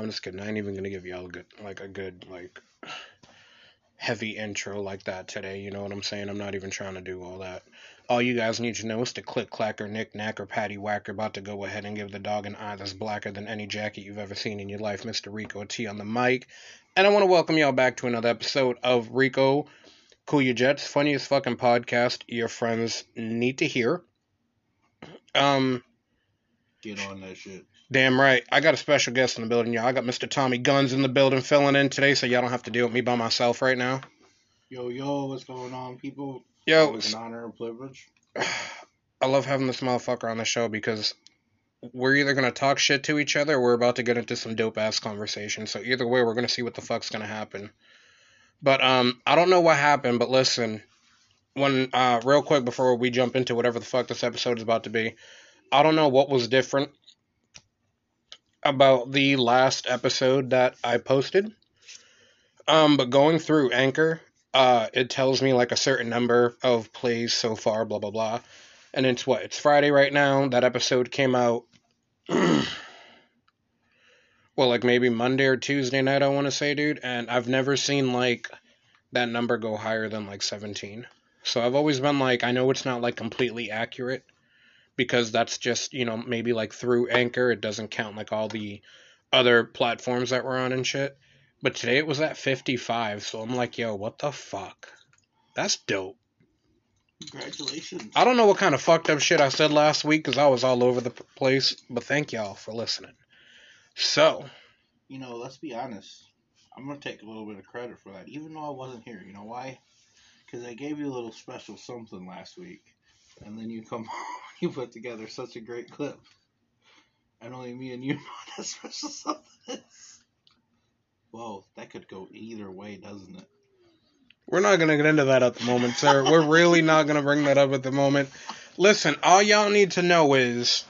I'm just kidding. I ain't even gonna give y'all a good, like a good, like heavy intro like that today. You know what I'm saying? I'm not even trying to do all that. All you guys need to know is to click, clacker, knick, knack, or patty whacker. About to go ahead and give the dog an eye that's blacker than any jacket you've ever seen in your life. Mr. Rico T on the mic, and I want to welcome y'all back to another episode of Rico Cool Your Jets, funniest fucking podcast your friends need to hear. Um, Get on that shit. Damn right. I got a special guest in the building, y'all. I got Mr. Tommy Gunnz in the building filling in today, so y'all don't have to deal with me by myself right now. Yo, yo, what's going on, people? Yo, Always an honor and privilege. I love having this motherfucker on the show because we're either gonna talk shit to each other or we're about to get into some dope ass conversation. So either way, we're gonna see what the fuck's gonna happen. But um, I don't know what happened, but listen, when uh, real quick before we jump into whatever the fuck this episode is about to be, I don't know what was different about the last episode that I posted. Um, but going through Anchor, uh, it tells me like a certain number of plays so far, blah blah blah. And it's what? It's Friday right now. That episode came out well, like maybe Monday or Tuesday night, I want to say, dude. And I've never seen like that number go higher than like 17. So I've always been like, I know it's not like completely accurate because that's just, you know, maybe like through Anchor. It doesn't count like all the other platforms that we're on and shit. But today it was at 55. So I'm like, yo, what the fuck? That's dope. Congratulations. I don't know what kind of fucked up shit I said last week because I was all over the place, but thank y'all for listening. So, You know, let's be honest. I'm gonna take a little bit of credit for that, even though I wasn't here. You know why? Because I gave you a little special something last week, and then you come, you put together such a great clip, and only me and you know that special something is. Whoa, that could go either way, doesn't it? we're not going to get into that at the moment, sir. We're really not going to bring that up at the moment. Listen, all y'all need to know is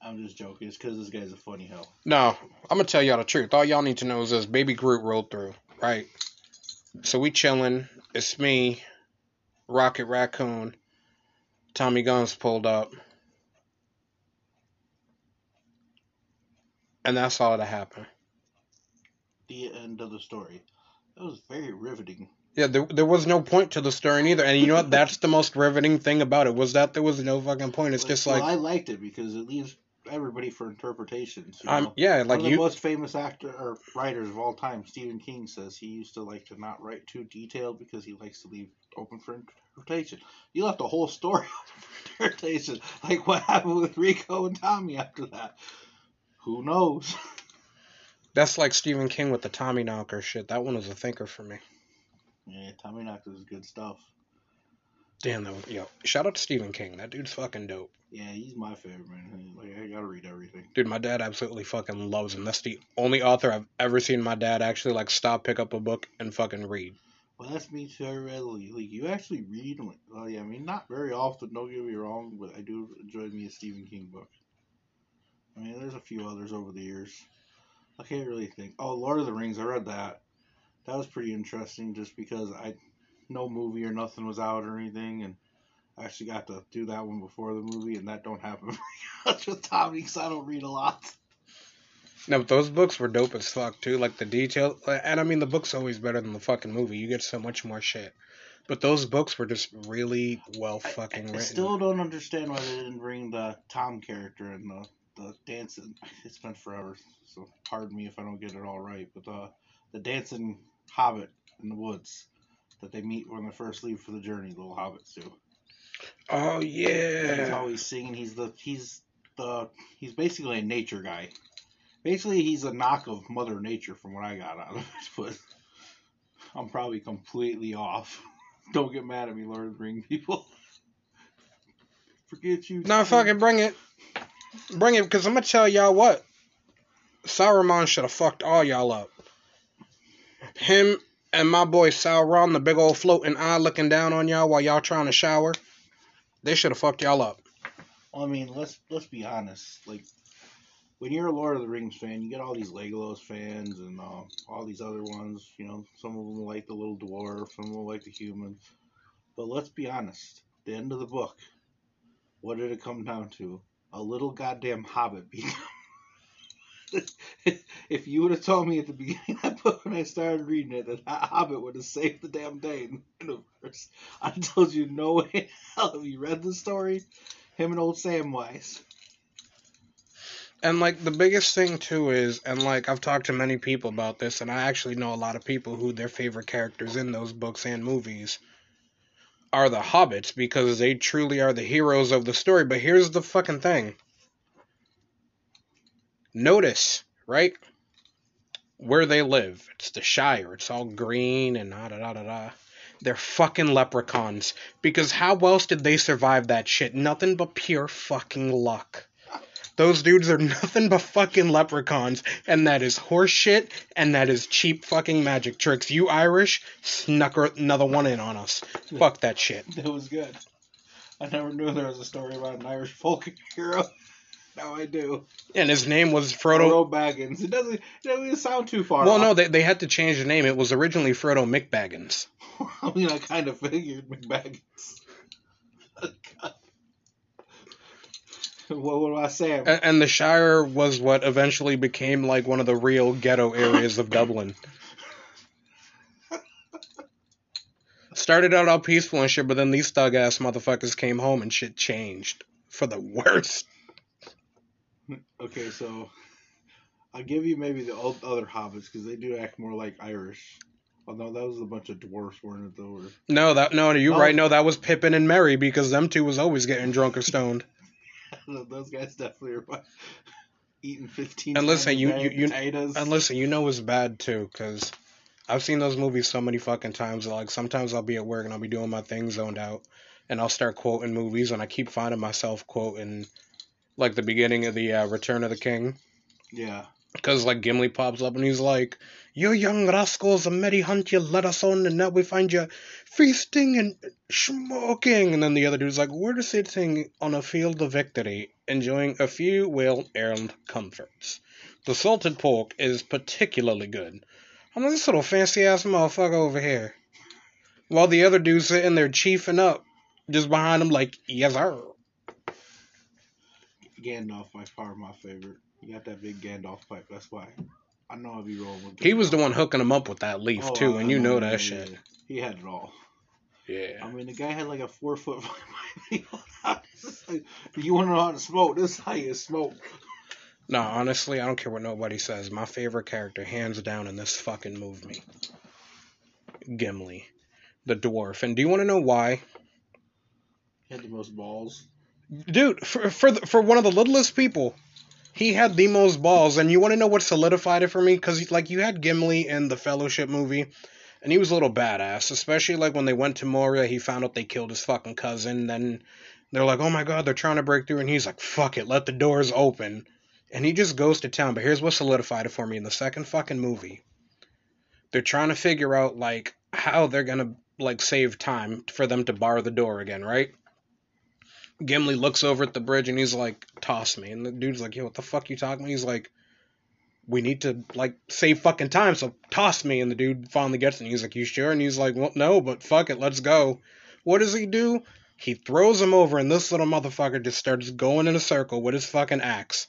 I'm just joking. It's because this guy's a funny hell. no, I'm going to tell y'all the truth. All y'all need to know is this baby Groot rolled through, right? So we chilling. It's me, Rocket Raccoon, Tommy Gunnz pulled up. And that's all that happened. The end of the story. That was very riveting. Yeah, there, there was no point to the story either. And you know what? That's the most riveting thing about it was that there was no fucking point. It's just well, like, I liked it because it leaves everybody for interpretations. You um, know? yeah, One like the you, most famous actor or writers of all time, Stephen King, says he used to like to not write too detailed because he likes to leave open for interpretation. You left the whole story open for interpretation. Like what happened with Rico and Tommy after that? Who knows? that's like Stephen King with the Tommy Knocker shit. That one was a thinker for me. Yeah, Tommy Knocker is good stuff. Damn, that was, yo, shout out to Stephen King. That dude's fucking dope. Yeah, he's my favorite man. Like I gotta read everything. Dude, my dad absolutely fucking loves him. That's the only author I've ever seen my dad actually like stop, pick up a book, and fucking read. Well, that's me too, readily. Like you actually read them. Well, yeah, I mean not very often. Don't get me wrong, but I do enjoy me a Stephen King book. I mean, there's a few others over the years. I can't really think. Oh, Lord of the Rings. I read that. That was pretty interesting, just because I no movie or nothing was out or anything, and I actually got to do that one before the movie, and that don't happen very much with Tommy because I don't read a lot. No, but those books were dope as fuck too. Like the detail, and I mean the book's always better than the fucking movie. You get so much more shit. But those books were just really well fucking I, I written. still don't understand why they didn't bring the Tom character and the the dancing. It's been forever, so pardon me if I don't get it all right. But the the dancing hobbit in the woods that they meet when they first leave for the journey, little hobbits do. Oh yeah. He's always singing. He's the he's the he's basically a nature guy. Basically, he's a knock of Mother Nature from what I got out of it. But I'm probably completely off. Don't get mad at me, Lord of the Ring people. Forget you. No, fucking bring it. Bring it, because I'm going to tell y'all what. Sauron should have fucked all y'all up. Him and my boy Sauron, the big old floating eye looking down on y'all while y'all trying to shower, they should have fucked y'all up. Well, I mean, let's let's be honest. Like, when you're a Lord of the Rings fan, you get all these Legolas fans and uh, all these other ones. You know, some of them like the little dwarf, some of them like the humans. But let's be honest. The end of the book, what did it come down to? A little goddamn hobbit beat if you would have told me at the beginning of that book when I started reading it that that Hobbit would have saved the damn day in the universe, I told you no way in hell. Have you read the story? Him and old Samwise. And like the biggest thing too is, and like I've talked to many people about this, and I actually know a lot of people who their favorite characters in those books and movies are the hobbits because they truly are the heroes of the story. But here's the fucking thing. Notice, right? Where they live. It's the Shire. It's all green and da da da da da. They're fucking leprechauns. Because how else did they survive that shit? Nothing but pure fucking luck. Those dudes are nothing but fucking leprechauns, and that is horseshit, and that is cheap fucking magic tricks. You Irish snuck er another one in on us. Fuck that shit. That was good. I never knew there was a story about an Irish folk hero. Now I do. And his name was Frodo. Frodo Baggins. It doesn't, it doesn't sound too far Well, off. no, they, they had to change the name. It was originally Frodo McBaggins. I mean, I kind of figured McBaggins. what would I say? A- And the Shire was what eventually became like one of the real ghetto areas of Dublin. Started out all peaceful and shit, but then these thug ass motherfuckers came home and shit changed for the worst. Okay, so I'll give you maybe the old, other hobbits because they do act more like Irish. Although that was a bunch of dwarfs, weren't it? Though, or No, that no, you're Oh. right. No, that was Pippin and Merry because them two was always getting drunk or stoned. those guys definitely are eating fifteen. And listen, you- you- you- potatoes. And listen, you know it's bad too, cause I've seen those movies so many fucking times. Like sometimes I'll be at work and I'll be doing my thing zoned out, and I'll start quoting movies, and I keep finding myself quoting like the beginning of the uh, Return of the King, yeah, cause like Gimli pops up and he's like, "You young rascals, a merry hunt you led us on, and now we find you feasting and smoking." And then the other dude's like, "We're sitting on a field of victory, enjoying a few well-earned comforts. The salted pork is particularly good." I'm this little fancy ass motherfucker over here. While the other dude's sitting there chiefing up, just behind him, like, yes, sir. Gandalf by far my favorite. You got that big Gandalf pipe. That's why. I know I'll be rolling with. He was the one hooking him up with that leaf, Oh, too, I and you know that yeah, shit. yeah. He had it all. Yeah. I mean, the guy had like a four foot. you want to know how to smoke? This is how you smoke. No, honestly, I don't care what nobody says. My favorite character, hands down, in this fucking movie Gimli, the dwarf. And do you want to know why? He had the most balls. Dude, for for the, for one of the littlest people, he had the most balls. And you want to know what solidified it for me? Because like you had Gimli in the Fellowship movie, and he was a little badass. Especially like when they went to Moria, he found out they killed his fucking cousin. Then they're like, "Oh my god, they're trying to break through," and he's like, "Fuck it, let the doors open." And he just goes to town. But here's what solidified it for me in the second fucking movie. They're trying to figure out like how they're gonna like save time for them to bar the door again, right? Gimli looks over at the bridge and he's like, "Toss me." And the dude's like, "Yo, what the fuck you talking?" about? He's like, "We need to like save fucking time, so toss me." And the dude finally gets it. And he's like, "You sure?" And he's like, "Well, no, but fuck it, let's go." What does he do? He throws him over, and this little motherfucker just starts going in a circle with his fucking axe.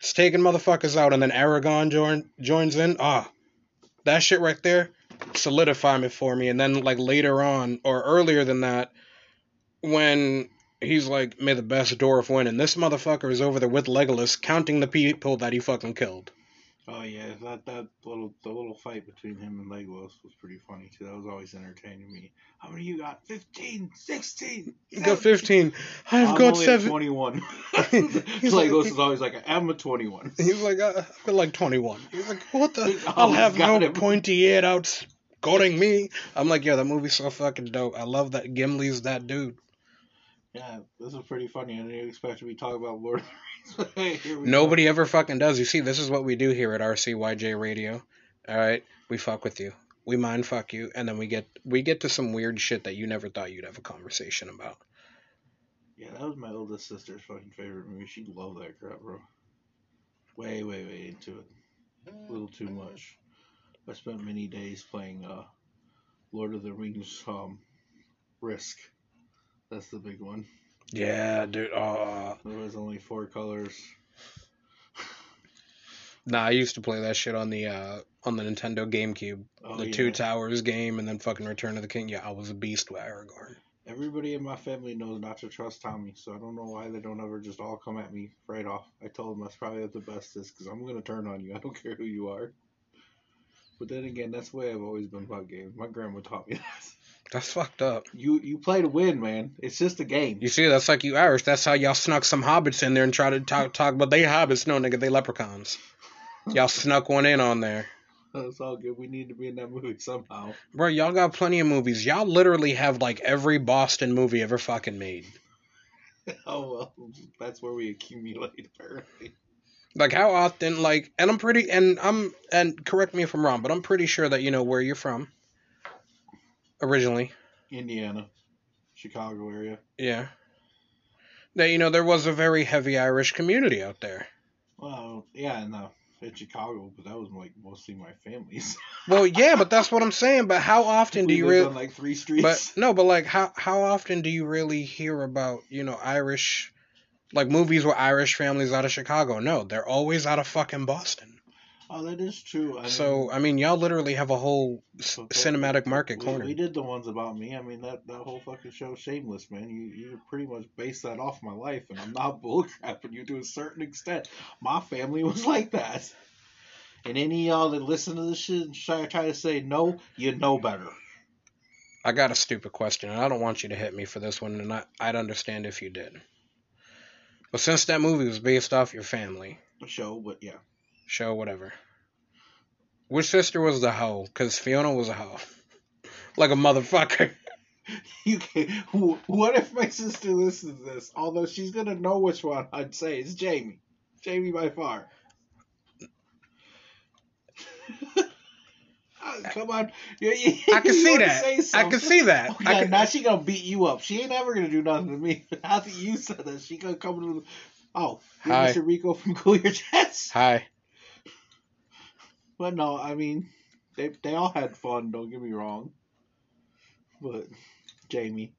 It's taking motherfuckers out, and then Aragorn join, joins in. Ah, that shit right there solidified it for me. And then like later on, or earlier than that, when he's like, "May the best dwarf win," and this motherfucker is over there with Legolas counting the people that he fucking killed. Oh yeah, that that little the little fight between him and Legolas was pretty funny too. That was always entertaining me. How many you got? 15, 16, You got fifteen. I've I'm got seven. 21. He's Legolas like- is always like, I'm a 21. He's like, I've got like 21. He's like, what the? Oh, I'll have no him. pointy eared out scoring me. I'm like, yeah, that movie's so fucking dope. I love that Gimli's that dude. Yeah, this is pretty funny. I didn't expect to be talking about Lord of the Rings. hey, we go. Nobody ever fucking does. You see, this is what we do here at RCYJ Radio. All right, we fuck with you. We mind fuck you, and then we get we get to some weird shit that you never thought you'd have a conversation about. Yeah, that was my oldest sister's fucking favorite movie. She loved that crap, bro. Way, way, way into it. A little too much. I spent many days playing uh, Lord of the Rings um, Risk. That's the big one. Yeah, dude. Uh, There was only four colors. Nah, I used to play that shit on the uh on the Nintendo GameCube, Oh, the yeah. Two Towers game, and then fucking Return of the King. Yeah, I was a beast with Aragorn. Everybody in my family knows not to trust Tommy, so I don't know why they don't ever just all come at me right off. I told them that's probably what the best is, because I'm gonna turn on you. I don't care who you are. But then again, that's the way I've always been about games. My grandma taught me that. That's fucked up. You you play to win, man. It's just a game. You see, that's like you Irish. That's how y'all snuck some hobbits in there and tried to talk talk, but they hobbits. No, nigga, they leprechauns. Y'all snuck one in on there. It's all good. We need to be in that movie somehow. Bro, y'all got plenty of movies. Y'all literally have like every Boston movie ever fucking made. Oh well, that's where we accumulate apparently. Like how often like and I'm pretty and I'm and correct me if I'm wrong, but I'm pretty sure that you know where you're from. Originally. Indiana, Chicago area. Yeah. That you know there was a very heavy Irish community out there. Well, yeah, in, uh, in Chicago, but that was like mostly my family's. Well, yeah, but that's what I'm saying. But how often do you really? like three streets. But no, but like how how often do you really hear about you know Irish, like movies with Irish families out of Chicago? No, they're always out of fucking Boston. Oh, that is true. I So mean, I mean, y'all literally have a whole so cinematic market we, corner. we did the ones about me. I mean, that that whole fucking show, Shameless, man. You you pretty much based that off my life, and I'm not bullcrapping you to a certain extent. My family was like that. And any of y'all that listen to this shit and try, try to say no, you know better. I got a stupid question, and I don't want you to hit me for this one, and I, I'd understand if you did. But since that movie was based off your family, Show, but yeah. show, whatever, which sister was the hoe? Because Fiona was a hoe. like a motherfucker. You can, what if my sister listens to this? Although she's gonna know which one I'd say it's Jamie. Jamie by far. Uh, Come on, I can see that. I can see that. Oh, I yeah, can- now she gonna beat you up. She ain't ever gonna do nothing to me. Now that you said that, she gonna come to. The, oh, you're Hi. Mr. Rico from Cool Your Jets. Hi. But no, I mean, they they all had fun. Don't get me wrong. But Jamie.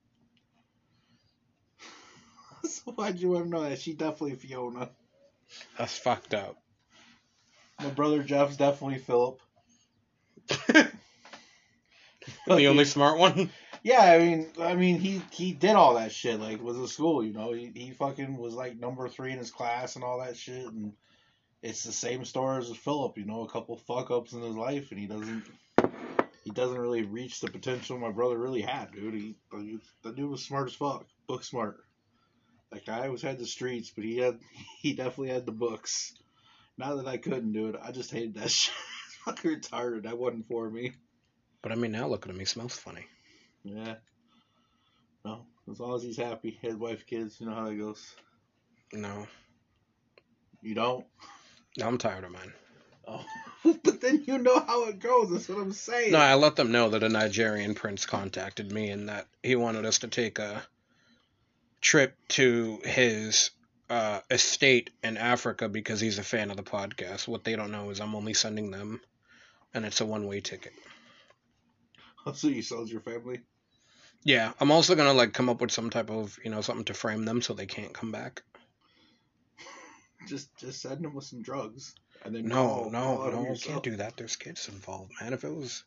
so why'd you want to know that? She definitely Fiona. That's fucked up. My brother Jeff's definitely Philip. the only smart one. Yeah, I mean, I mean, he he did all that shit. Like, was in school, you know. He he fucking was like number three in his class and all that shit. And it's the same story as Philip, you know, a couple fuck ups in his life, and he doesn't he doesn't really reach the potential my brother really had, dude. He he- the dude was smart as fuck, book smart. That guy always had the streets, but he had he definitely had the books. Not that I couldn't do it, I just hated that shit. Fucking retarded. That wasn't for me. But I mean, now look at him. He smells funny. Yeah. No, as long as he's happy, his wife, kids, you know how that goes. No, You don't. I'm tired of mine. Oh, but then you know how it goes. That's what I'm saying. No, I let them know that a Nigerian prince contacted me and that he wanted us to take a trip to his uh, estate in Africa because he's a fan of the podcast. What they don't know is I'm only sending them, and it's a one way ticket. so you sold your family. Yeah, I'm also gonna like come up with some type of you know something to frame them so they can't come back. Just just send them with some drugs, and then No, no, no, yourself. can't do that. There's kids involved, man. If it was,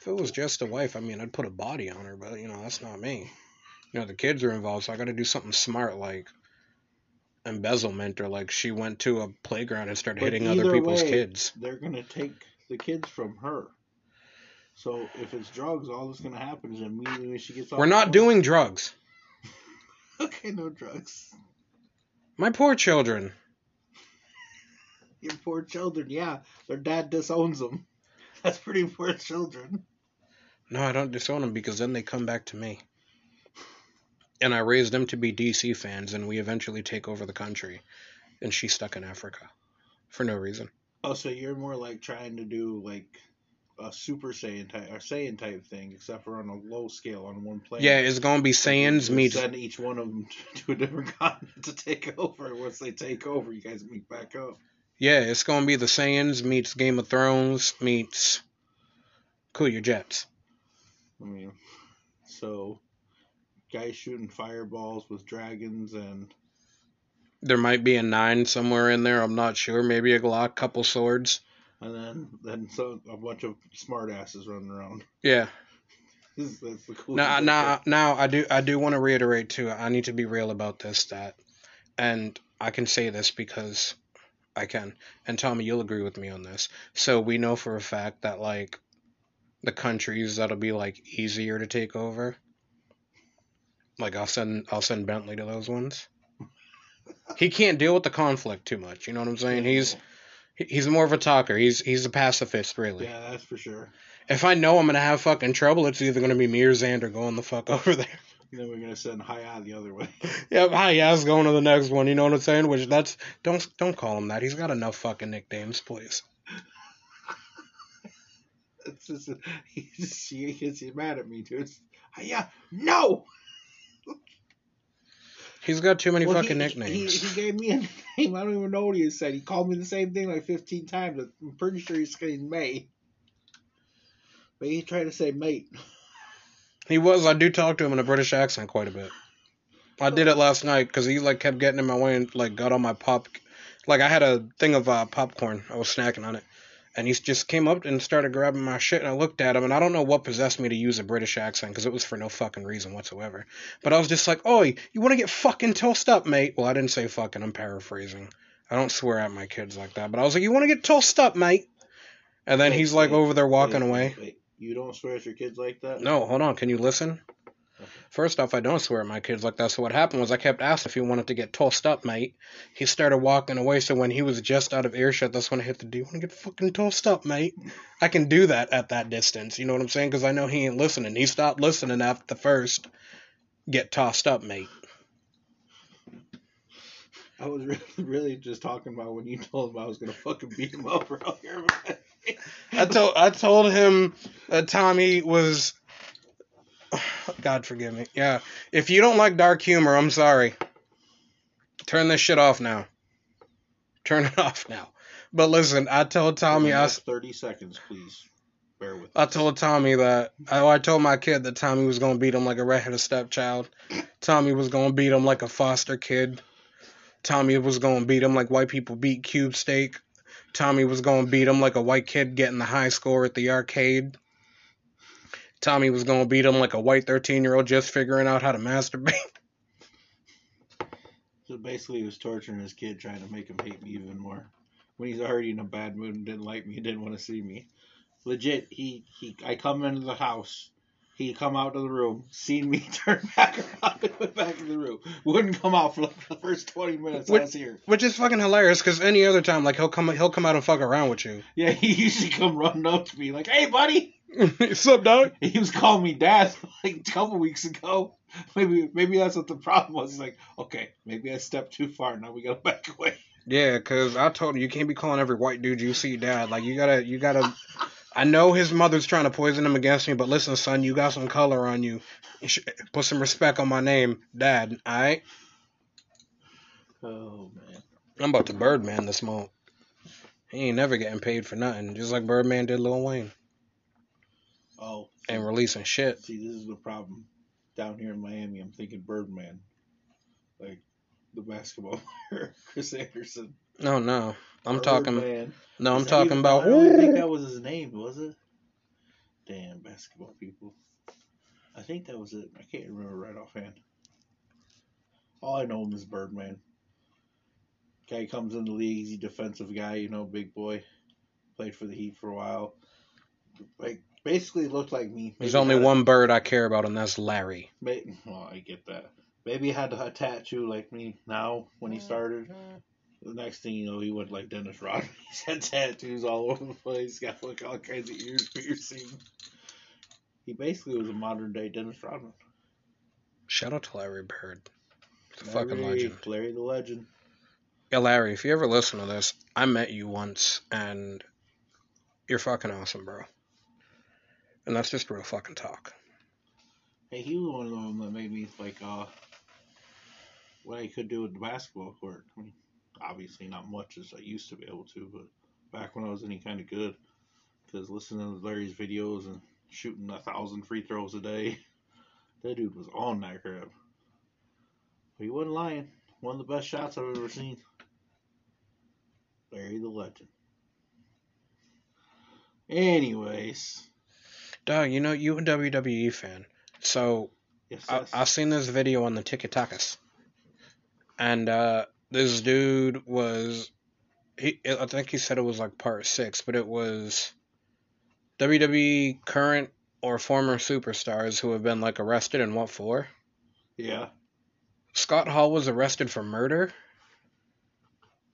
if it was just a wife, I mean, I'd put a body on her, but you know, that's not me. You know, the kids are involved, so I got to do something smart like embezzlement or like she went to a playground and started But hitting other people's way, kids. They're gonna take the kids from her. So if it's drugs, all that's gonna happen is immediately when she gets off. We're not phone- doing drugs. Okay, no drugs. My poor children. Your poor children. Yeah, their dad disowns them. That's pretty poor children. No, I don't disown them because then they come back to me. And I raised them to be DC fans, and we eventually take over the country. And she's stuck in Africa for no reason. Oh, so you're more like trying to do like a Super Saiyan type or Saiyan type thing, except for on a low scale on one planet. Yeah, it's gonna be Saiyans You meets Send each one of them to a different continent to take over. Once they take over, you guys meet back up. Yeah, it's gonna be the Saiyans meets Game of Thrones meets Cool Your Jets. I mean, so guys shooting fireballs with dragons and There might be a nine somewhere in there. I'm not sure. Maybe a Glock, couple swords. and then then so a bunch of smart asses running around. Yeah. That's the cool. Now, now, now, I do, I do want to reiterate too. I need to be real about this. That, and I can say this because I can. And Tommy, you'll agree with me on this. So we know for a fact that like the countries that'll be like easier to take over. Like I'll send, I'll send Bentley to those ones. He can't deal with the conflict too much. You know what I'm saying? He's he's more of a talker. He's he's a pacifist, really. yeah, that's for sure. If I know I'm gonna have fucking trouble, it's either gonna be me or Xander going the fuck over there. And then we're gonna send Haya the other way. Yeah, was going to the next one. You know what I'm saying? Which that's don't don't call him that. He's got enough fucking nicknames, please. It's just he just he gets mad at me. It's Haya, no. He's got too many Well, fucking he, nicknames. He, he gave me a name. I don't even know what he said. He called me the same thing like 15 times. I'm pretty sure he's saying May. But he tried to say mate. He was. I do talk to him in a British accent quite a bit. I did it last night because he like kept getting in my way and like got on my pop. Like I had a thing of uh, popcorn. I was snacking on it, and he just came up and started grabbing my shit. And I looked at him, and I don't know what possessed me to use a British accent because it was for no fucking reason whatsoever. But I was just like, "Oi, you want to get fucking tossed up, mate?" Well, I didn't say fucking. I'm paraphrasing. I don't swear at my kids like that. But I was like, "You want to get tossed up, mate?" And then Wait, he's like wait, over there walking Wait, away. You don't swear at your kids like that? No, hold on. Can you listen? First off, I don't swear at my kids like that. So what happened was I kept asking if he wanted to get tossed up, mate. He started walking away. So when he was just out of earshot, that's when I hit the. Do you want to get fucking tossed up, mate? I can do that at that distance. You know what I'm saying? Because I know he ain't listening. He stopped listening after the first get tossed up, mate. I was really, really just talking about when you told him I was gonna fucking beat him up earlier. I told I told him that Tommy was. God forgive me. Yeah, if you don't like dark humor, I'm sorry. Turn this shit off now. Turn it off now. But listen, I told Tommy I, thirty seconds, please. Bear with. I us. told Tommy that I, I told my kid that Tommy was gonna beat him like a redheaded stepchild. Tommy was gonna beat him like a foster kid. Tommy was gonna beat him like white people beat cube steak. Tommy was gonna beat him like a white kid getting the high score at the arcade. Tommy was gonna beat him like a white thirteen year old just figuring out how to masturbate. So basically, he was torturing his kid, trying to make him hate me even more. When he's already in a bad mood and didn't like me, didn't want to see me. Legit, he he. I come into the house. He come out to the room, seen me turn back around and went back in the room. Wouldn't come out for like the first twenty minutes I was here. Which is fucking hilarious because any other time, like he'll come he'll come out and fuck around with you. Yeah, he usually come running up to me like, "Hey, buddy." What's up, dog? He was calling me dad like a couple weeks ago. Maybe maybe that's what the problem was. He's like, okay, maybe I stepped too far. Now we gotta back away. Yeah, cause I told him you can't be calling every white dude you see dad. Like you gotta, you gotta. I know his mother's trying to poison him against me, but listen, son, you got some color on you. Put some respect on my name, dad. All right, Oh man. I'm about to Birdman this month. He ain't never getting paid for nothing, just like Birdman did Lil Wayne, Oh. and releasing shit. See, this is the problem. Down here in Miami, I'm thinking Birdman, like the basketball player Chris Anderson. Oh, no, no, I'm talking. Birdman. No, I'm talking even- about. I don't think that was his name, was it? Damn basketball people. I think that was it. I can't remember right offhand. All I know him is Birdman. Guy comes in the league, he's a defensive guy, you know, big boy. Played for the Heat for a while. Like basically looked like me. There's only had a- one bird I care about, and that's Larry. May well, I get that. Maybe he had a tattoo like me now when he mm-hmm. started. The next thing you know, he went like Dennis Rodman. He's had tattoos all over the place. Got like all kinds of ears piercing. He basically was a modern day Dennis Rodman. Shout out to Larry Bird. He's a fucking Larry- legend. Larry the legend. Yeah, Larry, if you ever listen to this, I met you once, and you're fucking awesome, bro. And that's just real fucking talk. Hey, he was one of them that made me like uh what I could do with the basketball court. I mean, obviously not much as I used to be able to, but back when I was any kind of good, because listening to Larry's videos and shooting a thousand free throws a day, that dude was on that crap. But he wasn't lying. One of the best shots I've ever seen. Larry the Legend. Anyways, Dog, you know you a WWE fan, so yes, yes. I seen this video on the TikTokas, and uh, this dude was, he I think he said it was like part six, but it was WWE current or former superstars who have been like arrested and what for? yeah. Scott Hall was arrested for murder.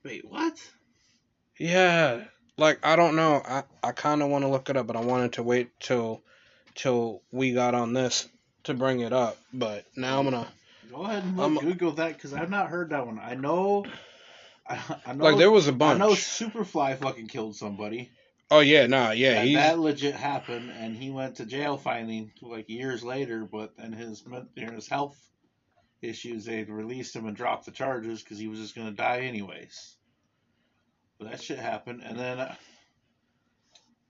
Wait, what? Yeah, like I don't know. I I kind of want to look it up, but I wanted to wait till till we got on this to bring it up. But now I'm gonna Go ahead and look, Google that because I've not heard that one. I know. I, I know. like there was a bunch. I know Superfly fucking killed somebody. Oh yeah, nah, yeah, that, legit happened, and he went to jail finally like years later. But then his his health issues, they released him and dropped the charges because he was just gonna die anyways. But that shit happened, and then uh,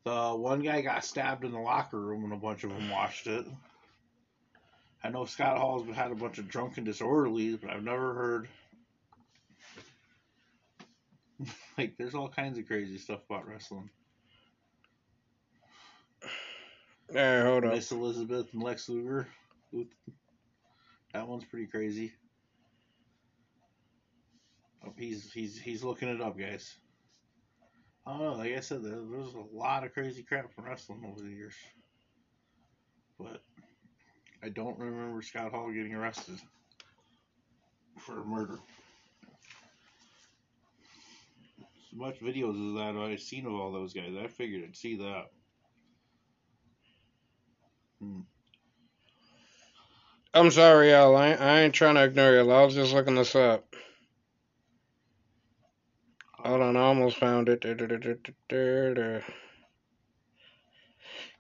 the one guy got stabbed in the locker room, and a bunch of them watched it. I know Scott Hall's had a bunch of drunken disorderlies, but I've never heard. like, there's all kinds of crazy stuff about wrestling. Hey, hold on. Miss Elizabeth and Lex Luger. That one's pretty crazy. Oh, he's he's he's looking it up, guys. I don't know. Like I said, there's a lot of crazy crap from wrestling over the years, but I don't remember Scott Hall getting arrested for murder. As much videos as that I've seen of all those guys, I figured I'd see that. Hmm. I'm sorry, Al. I, I ain't trying to ignore you. I was just looking this up. Hold on, I almost found it.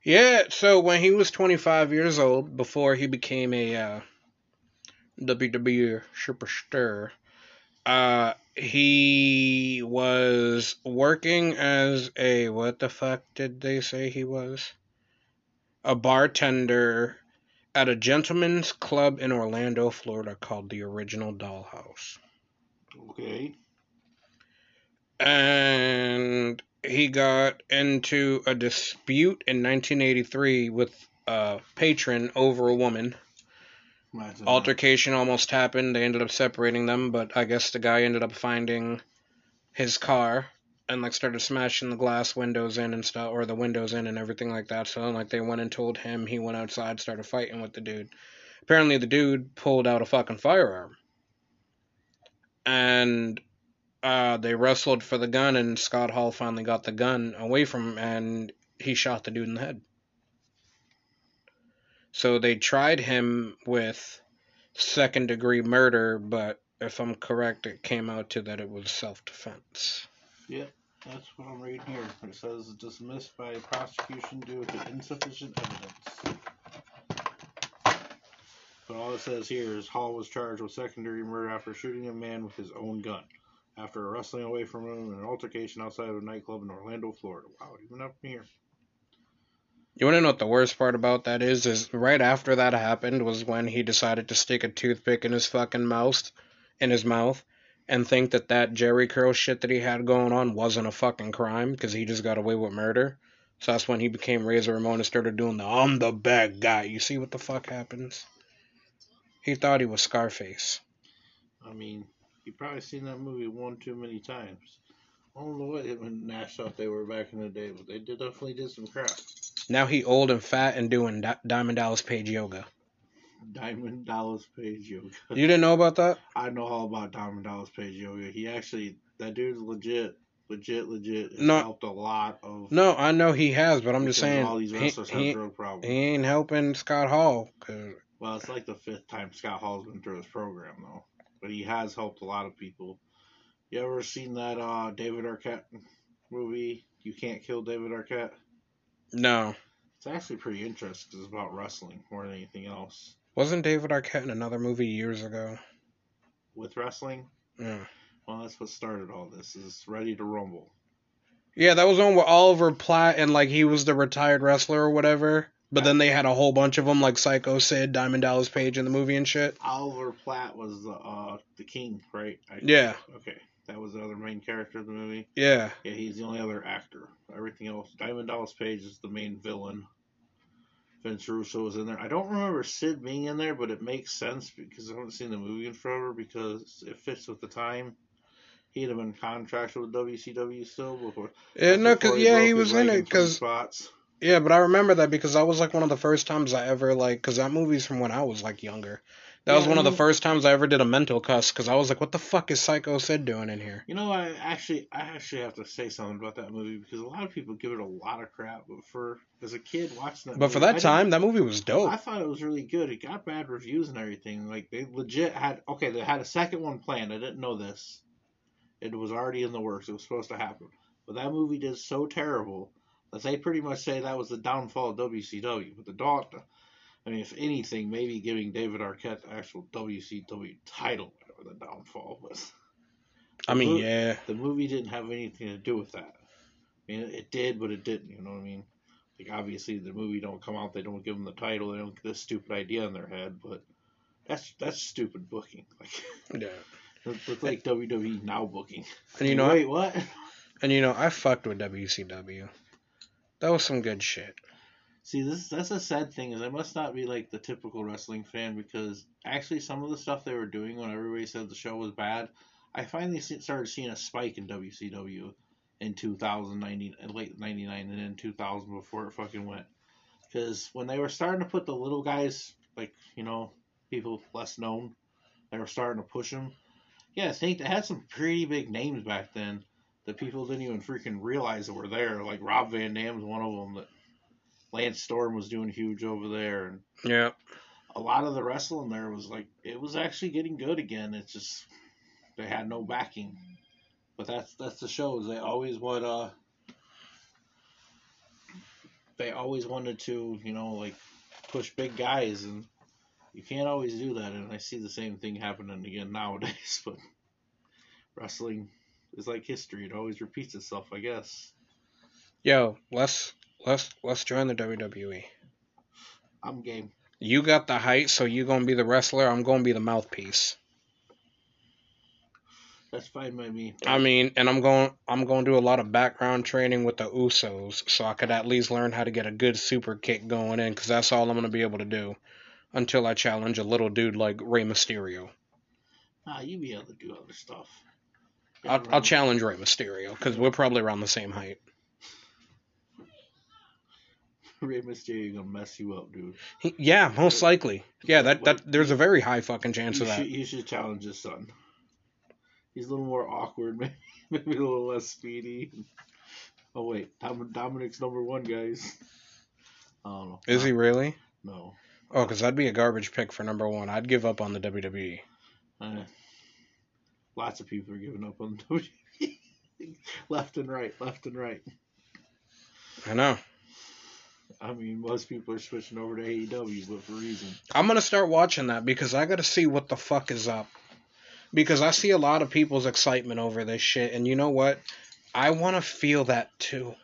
Yeah, so when he was 25 years old, before he became a uh, WWE superstar, uh, he was working as a what the fuck did they say he was? A bartender at a gentleman's club in Orlando, Florida called the Original Dollhouse. Okay. And he got into a dispute in 1983 with a patron over a woman. Imagine that. Altercation almost happened. They ended up separating them, but I guess the guy ended up finding his car and like started smashing the glass windows in and stuff, or the windows in and everything like that. So like they went and told him. He went outside, started fighting with the dude. Apparently the dude pulled out a fucking firearm, and uh, they wrestled for the gun, and Scott Hall finally got the gun away from him, and he shot the dude in the head. So they tried him with second degree murder, but if I'm correct, it came out to that it was self defense. Yep, that's what I'm reading here. It says dismissed by prosecution due to insufficient evidence. But all it says here is Hall was charged with secondary murder after shooting a man with his own gun. After wrestling away from him in an altercation outside of a nightclub in Orlando, Florida. Wow, even up here. You want to know what the worst part about that is? Is right after that happened was when he decided to stick a toothpick in his fucking mouth, in his mouth, and think that that Jheri curl shit that he had going on wasn't a fucking crime because he just got away with murder. So that's when he became Razor Ramon and started doing the I'm the bad guy. You see what the fuck happens? He thought he was Scarface. I mean, you probably seen that movie one too many times. Oh, I don't know what him Nash thought they were back in the day, but they did definitely did some crap. Now he old and fat and doing Di- Diamond Dallas Page yoga. Diamond Dallas Page Yoga. You didn't know about that? I know all about Diamond Dallas Page Yoga. He actually, that dude's legit, legit, legit. Has No. helped a lot of. No, I know he has, but I'm just saying all these he, wrestlers he, have drug problems. he ain't helping Scott Hall. 'cause- Well, it's like the fifth time Scott Hall's been through his program, though. But he has helped a lot of people. You ever seen that uh, David Arquette movie? You can't kill David Arquette. no, It's actually pretty interesting. 'cause It's about wrestling more than anything else. wasn't David Arquette in another movie years ago? With wrestling, Yeah, well, that's what started all this. Is Ready to Rumble. yeah, that was on with Oliver Platt and like he was the retired wrestler or whatever. But then they had a whole bunch of them, like Psycho Sid, Diamond Dallas Page in the movie and shit. Oliver Platt was the uh, the king, right? I, Yeah, Okay, that was the other main character of the movie. yeah. Yeah, he's the only other actor. Everything else, Diamond Dallas Page is the main villain. Vince Russo was in there. I don't remember Sid being in there, but it makes sense because I haven't seen the movie in forever because it fits with the time. He'd have been contracted with WCW still before. Yeah, no, cause yeah, broke he was in it. Cause spots. Yeah, but I remember that because that was like one of the first times I ever like, cause that movie's from when I was like younger. That was Yeah, one of the first times I ever did a mental cuss, cause I was like, what the fuck is Psycho Sid doing in here? You know, I actually, I actually have to say something about that movie because a lot of people give it a lot of crap. But for as a kid watching that, But for movie, I that didn't- time, that movie was dope. I thought it was really good. It got bad reviews and everything. Like they legit had okay, they had a second one planned. I didn't know this. It was already in the works. It was supposed to happen. But that movie did so terrible they pretty much say that was the downfall of WCW. But the doctor, I mean, if anything, maybe giving David Arquette the actual WCW title or the downfall. But I mean, Mo- yeah, the movie didn't have anything to do with that. I mean, it did, but it didn't. You know what I mean? Like obviously, the movie don't come out. They don't give them the title. They don't get this stupid idea in their head. But that's that's stupid booking. Like yeah. it's it's like WWE now booking. And you know, wait, what? and you know, I fucked with WCW. That was some good shit. See, this that's a sad thing is I must not be like the typical wrestling fan because actually some of the stuff they were doing when everybody said the show was bad, I finally started seeing a spike in WCW in 2090 and late 99 and in 2000 before it fucking went. Because when they were starting to put the little guys, like, you know, people less known, they were starting to push them. Yeah, I think they had some pretty big names back then that people didn't even freaking realize that were there. Like Rob Van Dam's one of them that Lance Storm was doing huge over there, and Yeah. a lot of the wrestling there was like it was actually getting good again. It's just they had no backing, but that's that's the shows. They always would uh they always wanted to you know like push big guys, and you can't always do that. And I see the same thing happening again nowadays, but wrestling is like history; it always repeats itself, I guess. Yo, let's let's let's join the WWE. I'm game. You got the height, so you gonna be the wrestler. I'm gonna be the mouthpiece. That's fine by me. I mean, and I'm going I'm going to do a lot of background training with the Usos, so I could at least learn how to get a good super kick going in, because that's all I'm gonna be able to do until I challenge a little dude like Rey Mysterio. Nah, you be able to do other stuff. I'll, I'll challenge Rey Mysterio because we're probably around the same height. Rey Mysterio gonna mess you up, dude. He- yeah, most likely. Yeah, that that there's a very high fucking chance You of that. should, you should challenge his son. He's a little more awkward, maybe, maybe a little less speedy. Oh wait, Dom- Dominik's number one, guys. I don't know. Is he really? No. Oh, because that'd be a garbage pick for number one. I'd give up on the. WWE. Eh. Lots of people are giving up on WWE. left and right, left and right. I know. I mean, most people are switching over to AEW, but for reason. I'm gonna start watching that because I gotta see what the fuck is up. Because I see a lot of people's excitement over this shit, and you know what? I want to feel that too.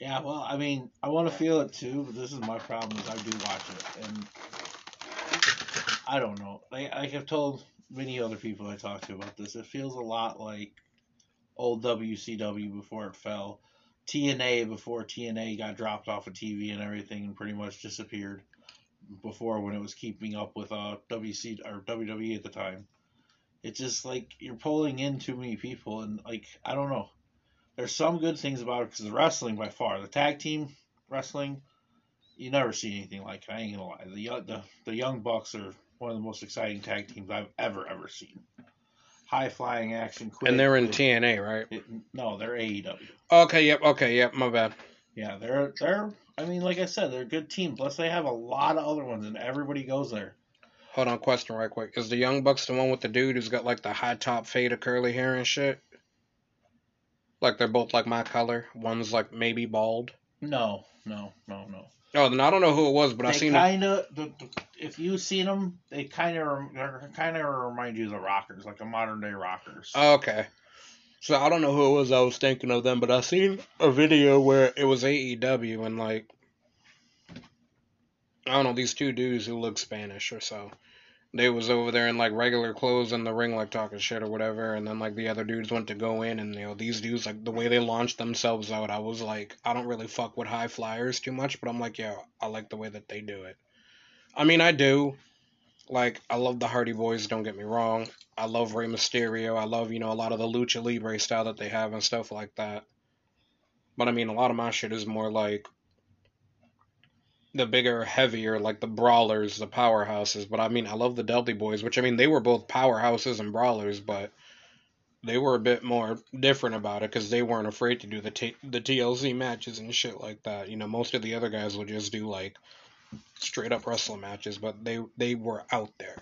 Yeah, well, I mean, I want to feel it too, but this is my problem is I do watch it, and I don't know. Like, like I've told many other people I talk to about this, it feels a lot like old WCW before it fell, TNA before TNA got dropped off of TV and everything and pretty much disappeared. Before when it was keeping up with uh WC or WWE at the time, it's just like you're pulling in too many people, and like I don't know there's some good things about it because the wrestling by far the tag team wrestling you never see anything like it. I ain't gonna lie the the, the young bucks are one of the most exciting tag teams I've ever ever seen high flying action quick And they're in. TNA, right? It- no they're AEW Okay, yep, okay, yep, my bad. yeah they're they're I mean like I said they're a good team plus they have a lot of other ones and everybody goes there Hold on, question right quick. Is the Young Bucks the one with the dude who's got like the high top fade of curly hair and shit? Like they're both like my color. One's like maybe bald. no no no no Oh, then I don't know who it was, but I seen kind of if you've seen them they kind of kind of remind you of the rockers like the modern day rockers Oh, okay. So I don't know who it was I was thinking of them, but I seen a video where it was AEW and like I don't know these two dudes who look Spanish or so. They was over there in like regular clothes in the ring, like talking shit or whatever, and then like the other dudes went to go in, and you know these dudes like the way they launched themselves out. I was like, I don't really fuck with high flyers too much, but I'm like, yeah, I like the way that they do it. I mean, I do. Like, I love the Hardy Boys. Don't get me wrong. I love Rey Mysterio. I love you know a lot of the lucha libre style that they have and stuff like that. But I mean, a lot of my shit is more like the bigger, heavier, like the brawlers, the powerhouses. But I mean, I love the Dudley Boyz, which I mean, they were both powerhouses and brawlers, but they were a bit more different about it because they weren't afraid to do the t- the TLC matches and shit like that. You know, most of the other guys would just do like straight up wrestling matches, but they they were out there.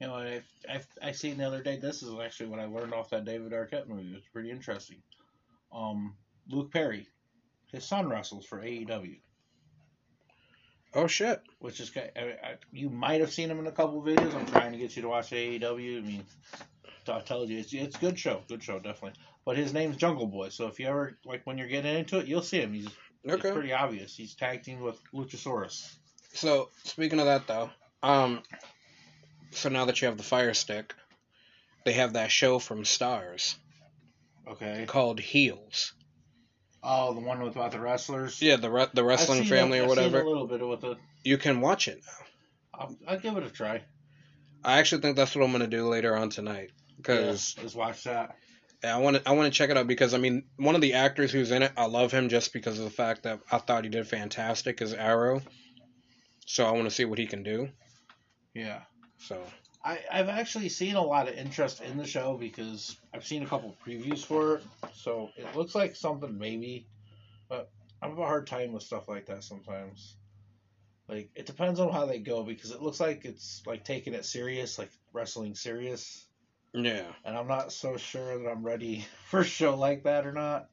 You know, I I I seen the other day. This is actually what I learned off that David Arquette movie. It's pretty interesting. Um, Luke Perry, his son wrestles for AEW. Oh shit! Which is I, I, you might have seen him in a couple videos. I'm trying to get you to watch AEW. I mean, I told you it's it's good show, good show definitely. But his name's Jungle Boy, so if you ever like when you're getting into it, you'll see him. He's, okay. pretty obvious. He's tag team with Luchasaurus. So speaking of that though, um, so now that you have the Fire Stick, they have that show from Starz. Okay. Called Heels. Oh, the one with about the wrestlers. Yeah, the re- the wrestling family or whatever. a little bit with it. You can watch it now. I'll, I'll give it a try. I actually think that's what I'm gonna do later on tonight. Cause yeah, let's watch that. Yeah, I want to I want to check it out because I mean one of the actors who's in it, I love him just because of the fact that I thought he did fantastic as Arrow. So I want to see what he can do. Yeah. So I, I've actually seen a lot of interest in the show because I've seen a couple previews for it. So it looks like something maybe, but I have a hard time with stuff like that sometimes. Like it depends on how they go because it looks like it's like taking it serious, like wrestling serious. Yeah. And I'm not so sure that I'm ready for a show like that or not.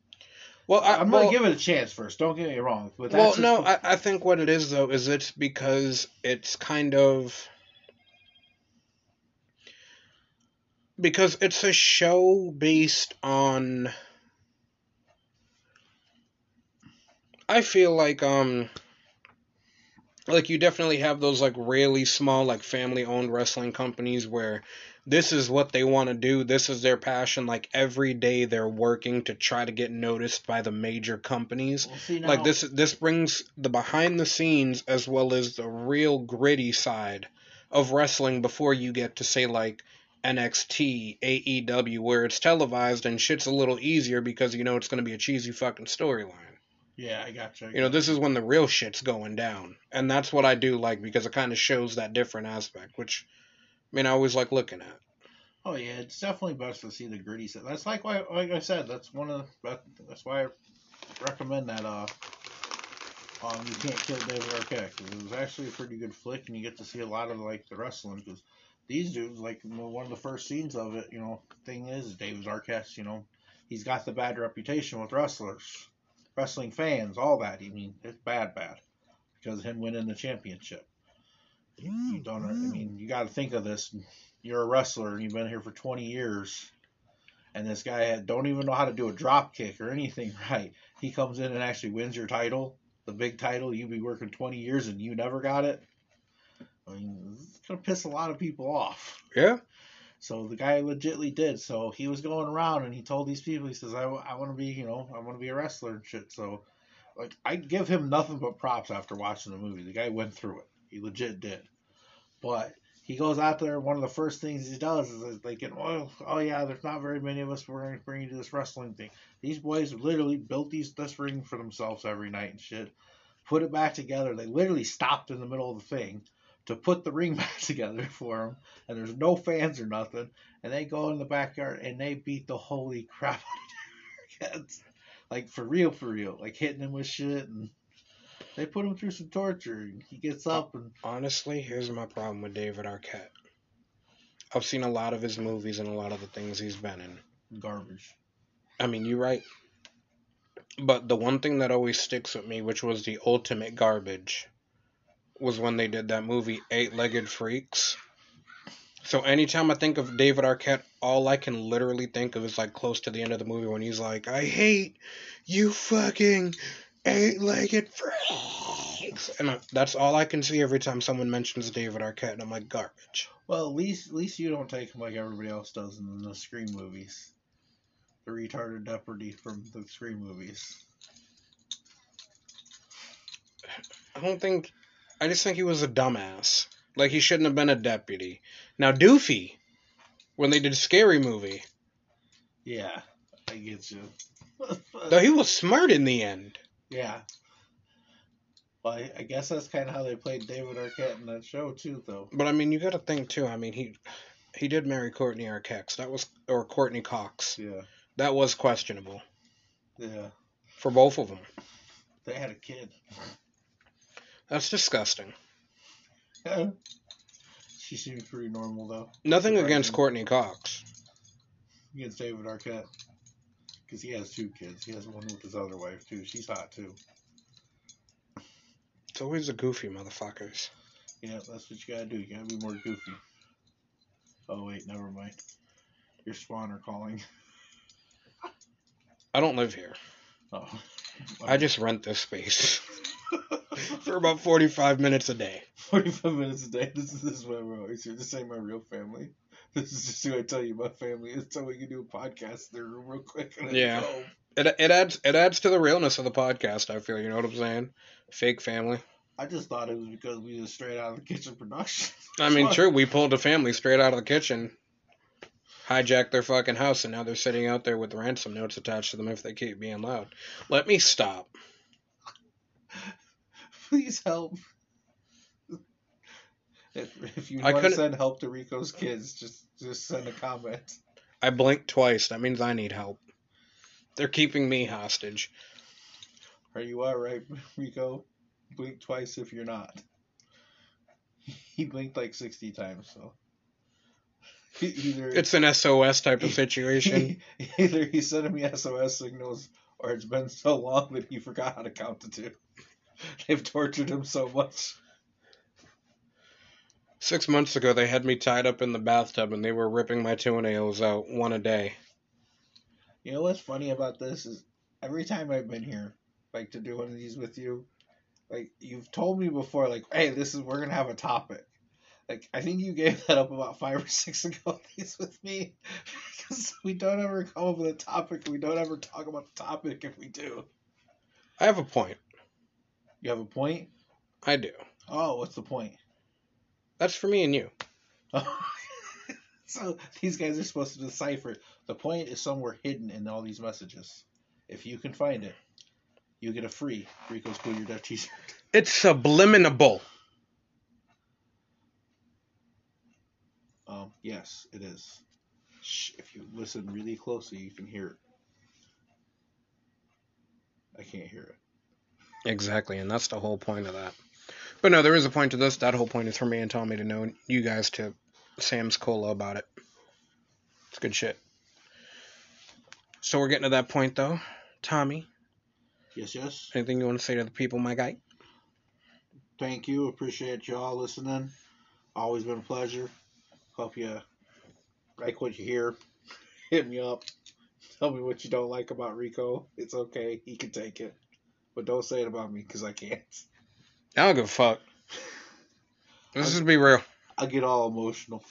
Well, I, am well, gonna give it a chance first. Don't get me wrong. But well, no, I, I think what it is though is it's because it's kind of because it's a show based on. I feel like um like you definitely have those like really small like family owned wrestling companies where this is what they want to do. This is their passion. Like every day they're working to try to get noticed by the major companies. Well, like this this brings the behind the scenes as well as the real gritty side of wrestling before you get to say like NXT, AEW where it's televised and shit's a little easier because you know it's going to be a cheesy fucking storyline. Yeah, I gotcha. I you know, this is when the real shit's going down. And that's what I do like because it kind of shows that different aspect, which I mean, I always like looking at. Oh yeah, it's definitely best to see the gritty side. That's like why, like I said, that's one of the, that's why I recommend that. Uh, um, you can't kill David Arquette because it was actually a pretty good flick, and you get to see a lot of like the wrestling because these dudes, like one of the first scenes of it, you know, thing is David Arquette, you know, he's got the bad reputation with wrestlers, wrestling fans, all that. I mean, it's bad, bad because of him winning the championship. You, mm, don't. I mm. mean, you got to think of this. You're a wrestler and you've been here for 20 years, and this guy don't even know how to do a drop kick or anything right. He comes in and actually wins your title, the big title. You've been working 20 years and you never got it. I mean, it's gonna piss a lot of people off. Yeah. So the guy legitly did. So he was going around and he told these people, he says, I, I want to be, you know, I want to be a wrestler and shit. So, like, I give him nothing but props after watching the movie. The guy went through it. He legit did. But he goes out there. One of the first things he does is like, oh, oh yeah, there's not very many of us. We're going to bring you to this wrestling thing. These boys literally built these this ring for themselves every night and shit. Put it back together. They literally stopped in the middle of the thing to put the ring back together for them. And there's no fans or nothing. And they go in the backyard and they beat the holy crap out of kids. Like for real, for real. Like hitting them with shit and they put him through some torture. He gets up and honestly, here's my problem with David Arquette. I've seen a lot of his movies and a lot of the things he's been in. Garbage. I mean, you're right. But the one thing that always sticks with me, which was the ultimate garbage, was when they did that movie Eight Legged Freaks. So anytime I think of David Arquette, all I can literally think of is like close to the end of the movie when he's like, I hate you fucking eight-legged freaks, and I, that's all I can see every time someone mentions David Arquette, and I'm like garbage. Well, at least at least you don't take him like everybody else does in the Scream movies. The retarded deputy from the Scream movies. I don't think. I just think he was a dumbass. Like he shouldn't have been a deputy. Now Doofy, when they did Scary Movie, Yeah, I get you. though he was smart in the end. yeah. Well, I, I guess that's kind of how they played David Arquette in that show too, though. But I mean, you got to think too. I mean, he he did marry Courteney Arquette. So that was or Courteney Cox. Yeah, That was questionable yeah. for both of them. They had a kid. That's disgusting. she seems pretty normal though. Nothing Surprising. against Courteney Cox. Against David Arquette, because he has two kids. He has one with his other wife too. She's hot too. It's always the goofy motherfuckers. Yeah, that's what you gotta do. You gotta be more goofy. Oh wait, never mind. Your spawn are calling. I don't live here. Oh. I just rent this space for about 45 minutes a day. 45 minutes a day. This is this is what I'm always here. This ain't my real family. This is just who I tell you my family is so we can do a podcast in their room real quick. And Yeah. go. It, it adds it adds to the realness of the podcast. I feel you know what I'm saying. Fake family. I just thought it was because we was straight out of the kitchen production. I mean, true. We pulled a family straight out of the kitchen, hijacked their fucking house, and now they're sitting out there with ransom notes attached to them if they keep being loud. Let me stop. Please help. If, if you I want to send help to Rico's kids, just just send a comment. I blinked twice. That means I need help. They're keeping me hostage. Are you alright, Rico? Blink twice if you're not. He blinked like 60 times, so. Either, It's an SOS type of situation. either he's sending me SOS signals or it's been so long that he forgot how to count to two. They've tortured him so much. Six months ago, they had me tied up in the bathtub and they were ripping my toenails out one a day. You know what's funny about this is every time I've been here, like to do one of these with you, like you've told me before, like, hey, this is we're gonna have a topic. Like I think you gave that up about five or six ago these with me because we don't ever come up with a topic. We don't ever talk about the topic if we do. I have a point. You have a point? I do. Oh, what's the point? That's for me and you. so these guys are supposed to decipher. The point is somewhere hidden in all these messages. If you can find it, you get a free Rico's Cool Your t-shirt. It's subliminable. Um, yes, it is. Shh, if you listen really closely, you can hear it. I can't hear it. Exactly, and that's the whole point of that. But no, there is a point to this. That whole point is for me and Tommy to know you guys to Sam's Cola about it. It's good shit. So we're getting to that point though. Tommy, Yes, yes. anything you want to say to the people, my guy? Thank you. Appreciate y'all listening. Always been a pleasure. Hope you like what you hear. Hit me up. Tell me what you don't like about Rico. It's okay. He can take it. But don't say it about me because I can't. I don't give a fuck. Let's just be real. I get all emotional.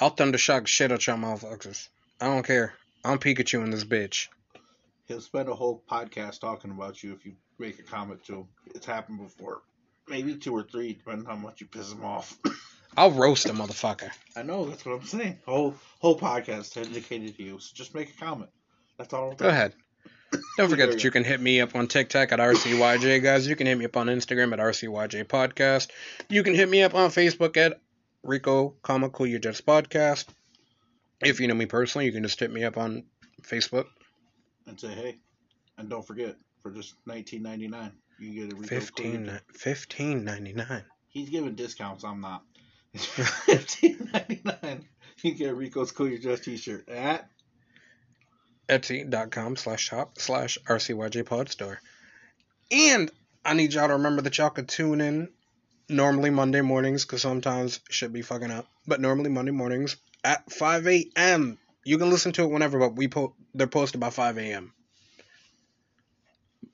I'll thunder shock shit out y'all motherfuckers. I don't care. I'm Pikachu in this bitch. He'll spend a whole podcast talking about you if you make a comment to him. It's happened before. Maybe two or three, depending on how much you piss him off. I'll roast a motherfucker. I know, that's what I'm saying. Whole whole podcast dedicated to you. So just make a comment. That's all. Go ahead. Don't forget that you can hit me up on TikTok at RCYJ, guys. You can hit me up on Instagram at RCYJ Podcast. You can hit me up on Facebook at Rico, comma, Cool Your Jets Podcast. If you know me personally, you can just hit me up on Facebook. And say hey. And don't forget, for just 19.99, you get a Rico Cool. 15 15.99. He's giving discounts. I'm not. It's for fifteen ninety nine. You can get Rico's Cool Your Jets T-shirt at Etsy.com slash shop slash RCYJ Pod Store. And I need y'all to remember that y'all could tune in normally Monday mornings because sometimes shit be fucking up. But normally Monday mornings at 5 a.m. You can listen to it whenever, but we po- they're posted by 5 a.m.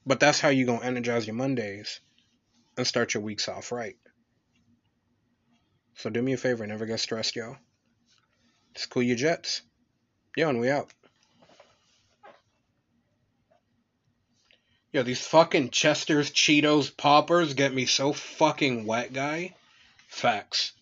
But that's how you gonna energize your Mondays and start your weeks off right. So do me a favor, never get stressed, yo. Just cool your jets. Yo, and we out. Yo, these fucking Chester's Cheetos poppers get me so fucking wet, guy. Facts.